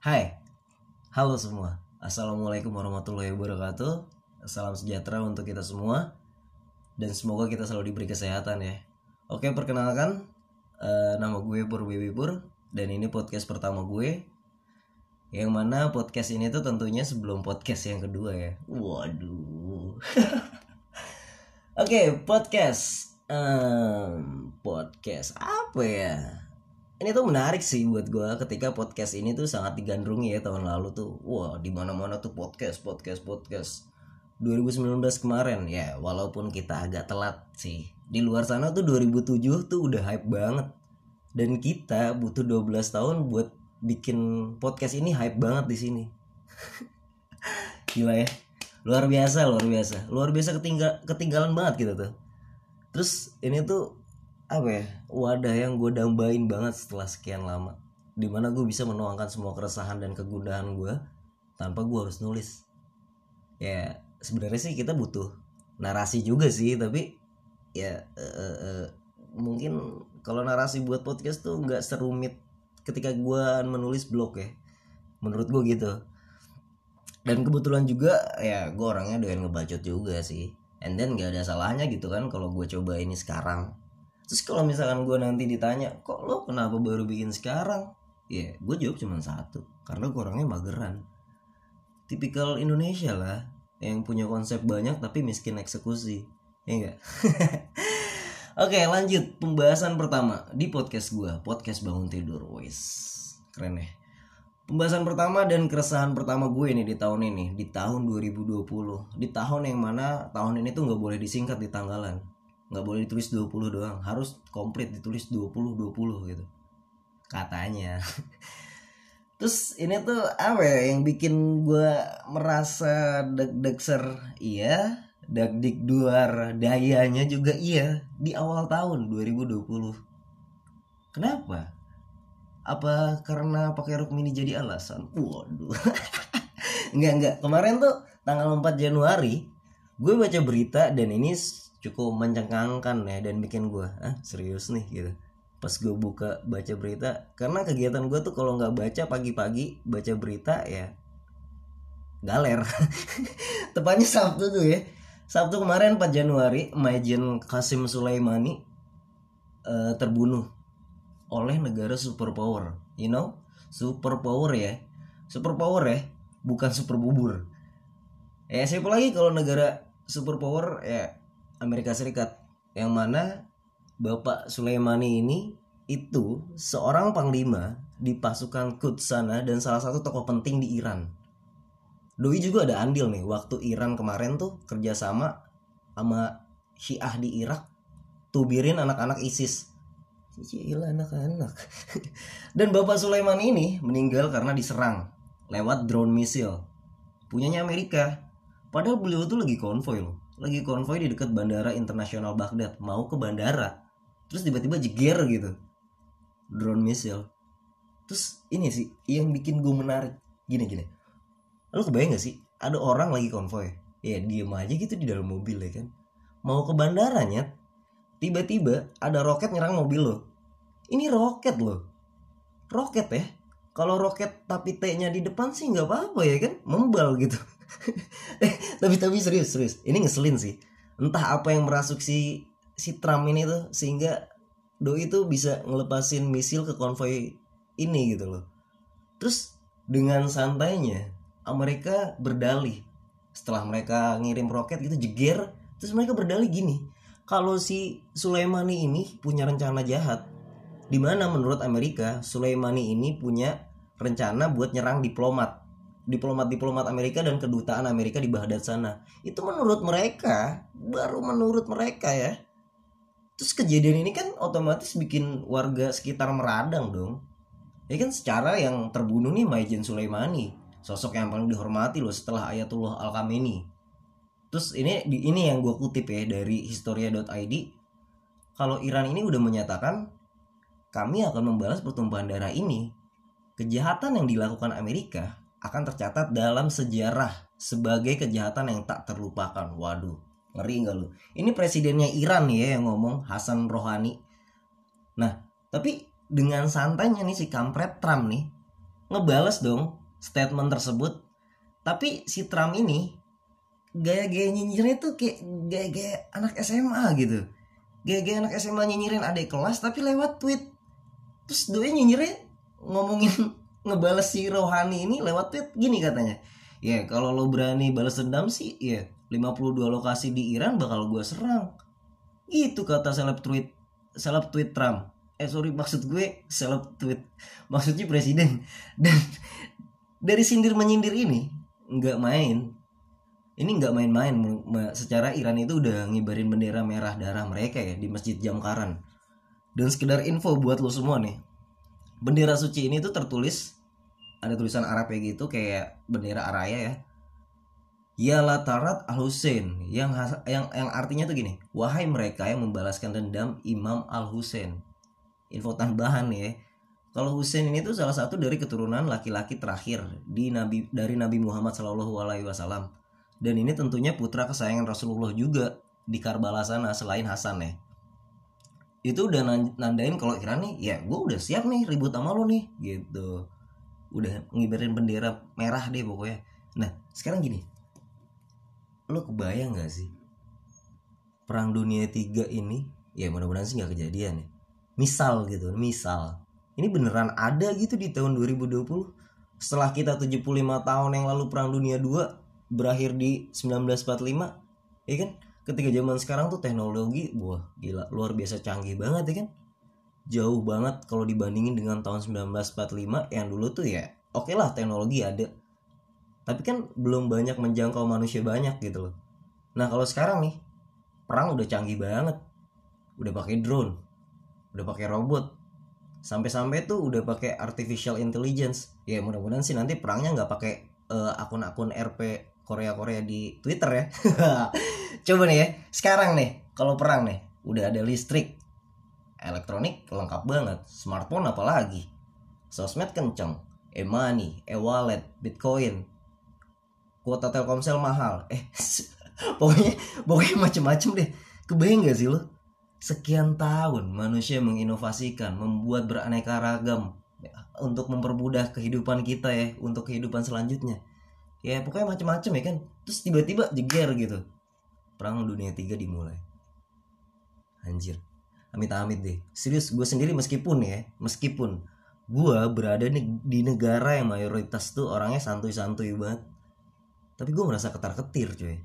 Hai, halo semua. Assalamualaikum warahmatullahi wabarakatuh. Salam sejahtera untuk kita semua dan semoga kita selalu diberi kesehatan ya. Oke, perkenalkan eh, nama gue Pur Pur dan ini podcast pertama gue. Yang mana podcast ini tuh tentunya sebelum podcast yang kedua ya. Waduh. Oke, podcast. Em, podcast apa ya? Ini tuh menarik sih buat gue ketika podcast ini tuh sangat digandrungi ya tahun lalu tuh. Wah di mana mana tuh podcast podcast podcast. 2019 kemarin ya walaupun kita agak telat sih. Di luar sana tuh 2007 tuh udah hype banget. Dan kita butuh 12 tahun buat bikin podcast ini hype banget di sini. Gila ya. Luar biasa luar biasa. Luar biasa ketinggal ketinggalan banget gitu tuh. Terus ini tuh apa ya wadah yang gue dambain banget setelah sekian lama. Di mana gue bisa menuangkan semua keresahan dan kegundahan gue tanpa gue harus nulis. Ya sebenarnya sih kita butuh narasi juga sih tapi ya eh, eh, mungkin kalau narasi buat podcast tuh nggak serumit ketika gue menulis blog ya menurut gue gitu. Dan kebetulan juga ya gue orangnya doyan ngebacot juga sih. And then gak ada salahnya gitu kan kalau gue coba ini sekarang terus kalau misalkan gue nanti ditanya kok lo kenapa baru bikin sekarang? Ya gue jawab cuma satu karena gue orangnya mageran. Tipikal Indonesia lah yang punya konsep banyak tapi miskin eksekusi ya enggak oke lanjut pembahasan pertama di podcast gue podcast bangun tidur. Wis keren ya. Pembahasan pertama dan keresahan pertama gue nih di tahun ini Di tahun 2020 Di tahun yang mana tahun ini tuh nggak boleh disingkat di tanggalan nggak boleh ditulis 20 doang harus komplit ditulis 20 20 gitu. Katanya. Terus ini tuh apa ya yang bikin gue merasa deg-degser? Iya deg duar dayanya juga iya di awal tahun 2020 kenapa? Apa karena pakai rok mini jadi alasan? Waduh. Enggak enggak kemarin tuh tanggal 4 Januari gue baca berita dan ini cukup mencengangkan ya dan bikin gue ah serius nih gitu. Pas gue buka baca berita karena kegiatan gue tuh kalau nggak baca pagi-pagi baca berita ya galer. Tepatnya Sabtu tuh ya. Sabtu kemarin 4 Januari Majen Kasim Sulaimani uh, terbunuh oleh negara superpower. You know? Superpower ya. Superpower ya bukan super bubur ya siapa lagi kalau negara superpower? Ya Amerika Serikat yang mana Bapak Sulaimani ini itu seorang panglima di pasukan Quds sana dan salah satu tokoh penting di Iran. Doi juga ada andil nih waktu Iran kemarin tuh kerjasama sama Syiah di Irak tubirin anak-anak ISIS. Gila anak-anak. dan Bapak Sulaimani ini meninggal karena diserang lewat drone misil. Punyanya Amerika. Padahal beliau tuh lagi konvoy loh lagi konvoy di dekat bandara internasional Baghdad mau ke bandara. Terus tiba-tiba jeger gitu. Drone missile terus ini sih yang bikin gue menarik. Gini gini. Lo kebayang gak sih ada orang lagi konvoy. Ya diem aja gitu di dalam mobil ya kan? Mau ke bandaranya tiba-tiba ada roket nyerang mobil lo. Ini roket lo. Roket ya kalau roket tapi T-nya di depan sih nggak apa-apa ya kan? Membal gitu. Eh, tapi tapi serius serius. Ini ngeselin sih. Entah apa yang merasuk si si Trump ini tuh sehingga doi itu bisa ngelepasin misil ke konvoy ini gitu loh. Terus dengan santainya Amerika berdalih. Setelah mereka ngirim roket gitu jeger terus mereka berdalih gini. Kalau si Sulaimani ini punya rencana jahat di mana menurut Amerika Sulaimani ini punya rencana buat nyerang diplomat diplomat-diplomat Amerika dan kedutaan Amerika di Baghdad sana. Itu menurut mereka, baru menurut mereka ya. Terus kejadian ini kan otomatis bikin warga sekitar meradang dong. Ya kan secara yang terbunuh nih Majen Sulaimani, sosok yang paling dihormati loh setelah Ayatullah Al-Khamenei. Terus ini ini yang gue kutip ya dari historia.id. Kalau Iran ini udah menyatakan kami akan membalas pertumpahan darah ini. Kejahatan yang dilakukan Amerika akan tercatat dalam sejarah sebagai kejahatan yang tak terlupakan. Waduh, ngeri nggak lu? Ini presidennya Iran ya yang ngomong Hasan Rohani. Nah, tapi dengan santainya nih si kampret Trump nih, ngebales dong statement tersebut tapi si Trump ini gaya-gaya nyinyirnya tuh kayak gaya-gaya anak SMA gitu gaya-gaya anak SMA nyinyirin adik kelas tapi lewat tweet terus doi nyinyirnya ngomongin ngebales si Rohani ini lewat tweet gini katanya. Ya kalau lo berani balas dendam sih ya 52 lokasi di Iran bakal gue serang. Itu kata seleb tweet seleb tweet Trump. Eh sorry maksud gue seleb tweet. Maksudnya presiden. Dan dari sindir menyindir ini nggak main. Ini nggak main-main secara Iran itu udah ngibarin bendera merah darah mereka ya di masjid Jamkaran dan sekedar info buat lo semua nih. Bendera suci ini tuh tertulis ada tulisan Arab kayak gitu kayak bendera Araya ya. Ya Tarat al Husain yang yang yang artinya tuh gini wahai mereka yang membalaskan dendam Imam al Husain info tambahan ya. Kalau Husain ini tuh salah satu dari keturunan laki-laki terakhir di Nabi dari Nabi Muhammad Shallallahu Alaihi Wasallam. Dan ini tentunya putra kesayangan Rasulullah juga di Karbala sana selain Hasan ya itu udah nandain kalau Iran nih ya gue udah siap nih ribut sama lo nih gitu. Udah ngibarin bendera merah deh pokoknya. Nah sekarang gini. Lo kebayang gak sih? Perang dunia tiga ini ya mudah-mudahan sih nggak kejadian ya. Misal gitu misal. Ini beneran ada gitu di tahun 2020 setelah kita 75 tahun yang lalu perang dunia 2 berakhir di 1945 ya kan ketika zaman sekarang tuh teknologi wah gila luar biasa canggih banget ya kan? Jauh banget kalau dibandingin dengan tahun 1945 yang dulu tuh ya oke okay lah teknologi ada. Tapi kan belum banyak menjangkau manusia banyak gitu loh. Nah kalau sekarang nih perang udah canggih banget. Udah pakai drone udah pakai robot. Sampai-sampai tuh udah pakai artificial intelligence. Ya mudah-mudahan sih nanti perangnya nggak pakai uh, akun-akun RP Korea-Korea di Twitter ya coba nih ya sekarang nih kalau perang nih udah ada listrik elektronik lengkap banget smartphone apalagi sosmed kenceng e-money e-wallet bitcoin kuota telkomsel mahal eh pokoknya pokoknya macem-macem deh kebayang gak sih lo sekian tahun manusia menginovasikan, membuat beraneka ragam untuk mempermudah kehidupan kita ya, untuk kehidupan selanjutnya. Ya pokoknya macam-macam ya kan. Terus tiba-tiba jeger gitu. Perang dunia tiga dimulai. Anjir. Amit-amit deh. Serius gue sendiri meskipun ya, meskipun gue berada di negara yang mayoritas tuh orangnya santuy-santuy banget. Tapi gue merasa ketar-ketir cuy.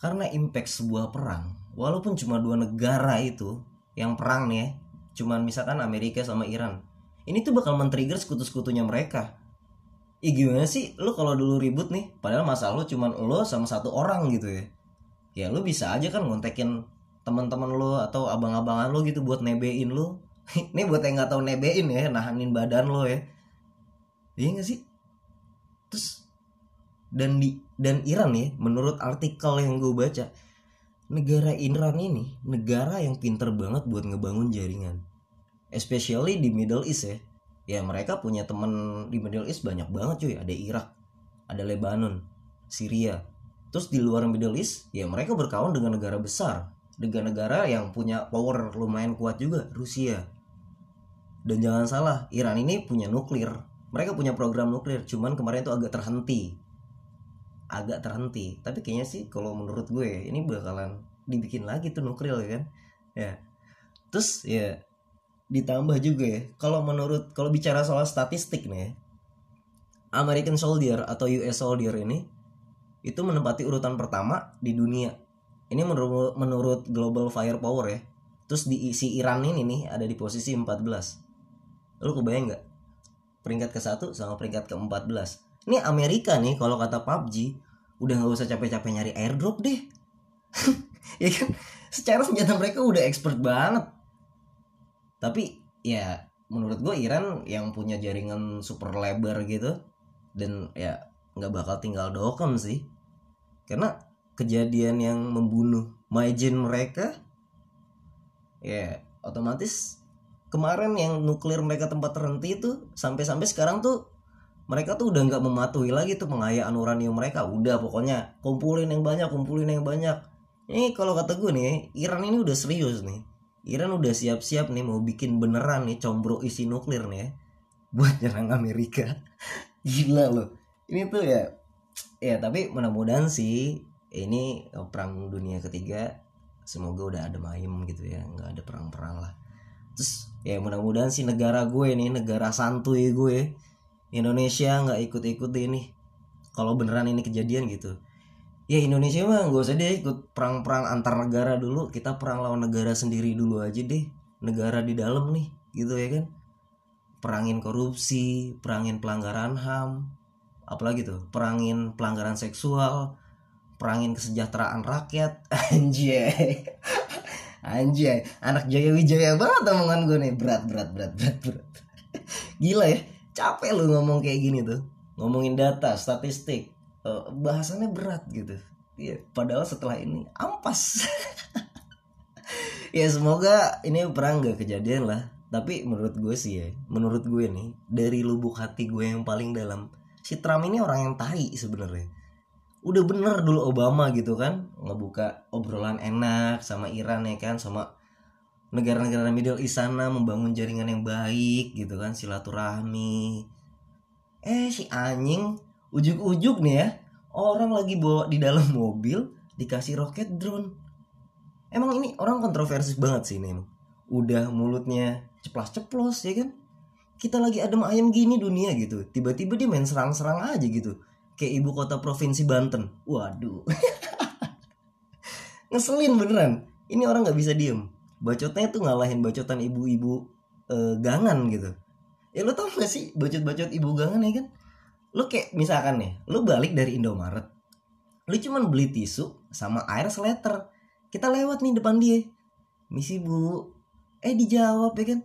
Karena impact sebuah perang walaupun cuma dua negara itu yang perang nih ya cuman misalkan Amerika sama Iran ini tuh bakal men-trigger sekutu-sekutunya mereka Ih gimana sih lo kalau dulu ribut nih padahal masalah lo cuman lo sama satu orang gitu ya ya lo bisa aja kan ngontekin teman-teman lo atau abang-abangan lo gitu buat nebein lo ini buat yang nggak tahu nebein ya nahanin badan lo ya. Iya gak sih? Terus dan di dan Iran nih menurut artikel yang gue baca negara Iran ini negara yang pinter banget buat ngebangun jaringan. Especially di Middle East ya. Ya mereka punya temen di Middle East banyak banget cuy. Ada Irak ada Lebanon Syria terus di luar Middle East ya mereka berkawan dengan negara besar. Dengan negara yang punya power lumayan kuat juga Rusia. Dan jangan salah Iran ini punya nuklir. Mereka punya program nuklir cuman kemarin itu agak terhenti. Agak terhenti. Tapi kayaknya sih kalau menurut gue ini bakalan dibikin lagi tuh nuklir ya kan? Ya. Terus ya ditambah juga ya kalau menurut kalau bicara soal statistik nih ya, American Soldier atau US Soldier ini itu menempati urutan pertama di dunia. Ini menurut menurut Global Firepower ya. Terus di si Iran ini nih ada di posisi 14 lu kebayang nggak? Peringkat ke satu sama peringkat ke 14 ini Amerika nih kalau kata PUBG udah nggak usah capek-capek nyari airdrop deh. Ya kan? Secara senjata mereka udah expert banget. Tapi ya menurut gue Iran yang punya jaringan super lebar gitu dan ya nggak bakal tinggal dokem sih karena kejadian yang membunuh Maijin mereka ya otomatis kemarin yang nuklir mereka tempat terhenti itu sampai-sampai sekarang tuh mereka tuh udah nggak mematuhi lagi tuh pengayaan uranium mereka. Udah pokoknya kumpulin yang banyak kumpulin yang banyak. Ini kalau kata gue nih Iran ini udah serius nih. Iran udah siap-siap nih mau bikin beneran nih combro isi nuklir nih ya. buat nyerang Amerika. Gila loh. Ini tuh ya ya tapi mudah-mudahan sih ini perang dunia ketiga semoga udah ada ayem gitu ya nggak ada perang-perang lah. Terus ya mudah-mudahan sih negara gue nih negara santuy gue Indonesia nggak ikut-ikut ini. Kalau beneran ini kejadian gitu. Ya Indonesia mah gak usah deh ikut perang-perang antar negara dulu. Kita perang lawan negara sendiri dulu aja deh. Negara di dalam nih gitu ya kan. Perangin korupsi perangin pelanggaran ham apalagi tuh perangin pelanggaran seksual perangin kesejahteraan rakyat. Anjay. Anjay. Anak Jaya Wijaya banget omongan gue nih. Berat berat berat berat berat. Gila ya capek lu ngomong kayak gini tuh. Ngomongin data statistik uh, bahasannya berat gitu. Ya padahal setelah ini ampas. Ya semoga ini perang gak kejadian lah. Tapi menurut gue sih ya menurut gue nih dari lubuk hati gue yang paling dalam si Trump ini orang yang tai sebenarnya. Udah bener dulu Obama gitu kan ngebuka obrolan enak sama Iran ya kan sama negara-negara Middle East sana membangun jaringan yang baik gitu kan silaturahmi. Eh si anjing ujuk-ujuk nih ya. Orang lagi bawa di dalam mobil dikasih roket drone. Emang ini orang kontroversi banget sih ini udah mulutnya ceplas-ceplos ya kan kita lagi adem ayam gini dunia gitu. Tiba-tiba dia main serang-serang aja gitu. Kayak ibu kota provinsi Banten. Waduh. Ngeselin beneran. Ini orang nggak bisa diem. Bacotnya tuh ngalahin bacotan ibu-ibu uh, gangan gitu. Ya lo tau gak sih bacot-bacot ibu gangan ya kan? Lo kayak misalkan nih lo balik dari Indomaret lo cuman beli tisu sama air seleter. Kita lewat nih depan dia. Misi bu. Eh dijawab ya kan?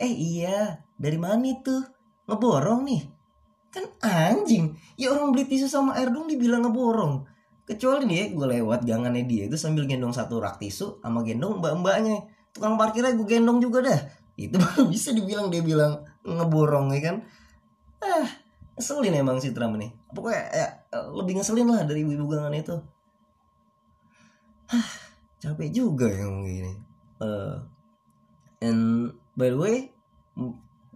Eh iya dari mana itu? Ngeborong nih. Kan anjing. Ya orang beli tisu sama air dong dibilang ngeborong. Kecuali nih gue lewat gangannya dia itu sambil gendong satu rak tisu sama gendong mbak mbaknya tukang parkirnya gue gendong juga dah. Itu baru bisa dibilang dia bilang ngeborong ya kan? Ah ngeselin emang si Trump nih. Pokoknya ya, lebih ngeselin lah dari ibu gangan itu. Hah, capek juga yang gini. Uh, and by the way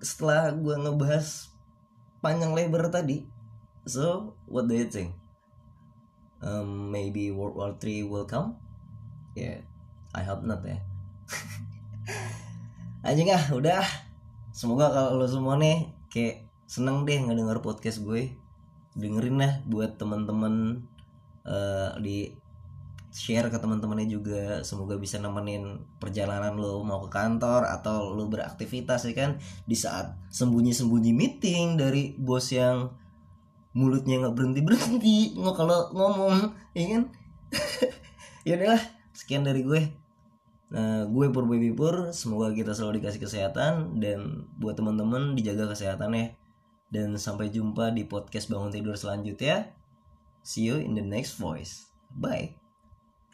setelah gue ngebahas panjang lebar tadi. So what do you think? Um, maybe World War 3 will come? Yeah I hope not ya anjing ah udah. Semoga kalau lo semua nih kayak seneng deh ngedenger podcast gue. Dengerin lah buat teman-teman uh, di share ke teman-temannya juga semoga bisa nemenin perjalanan lo mau ke kantor atau lo beraktivitas ya kan di saat sembunyi-sembunyi meeting dari bos yang mulutnya nggak berhenti berhenti nggak kalau ngomong ya kan ya udahlah sekian dari gue Nah, gue Pur Baby Pur, semoga kita selalu dikasih kesehatan dan buat teman-teman dijaga kesehatan ya. Dan sampai jumpa di podcast bangun tidur selanjutnya. See you in the next voice. Bye.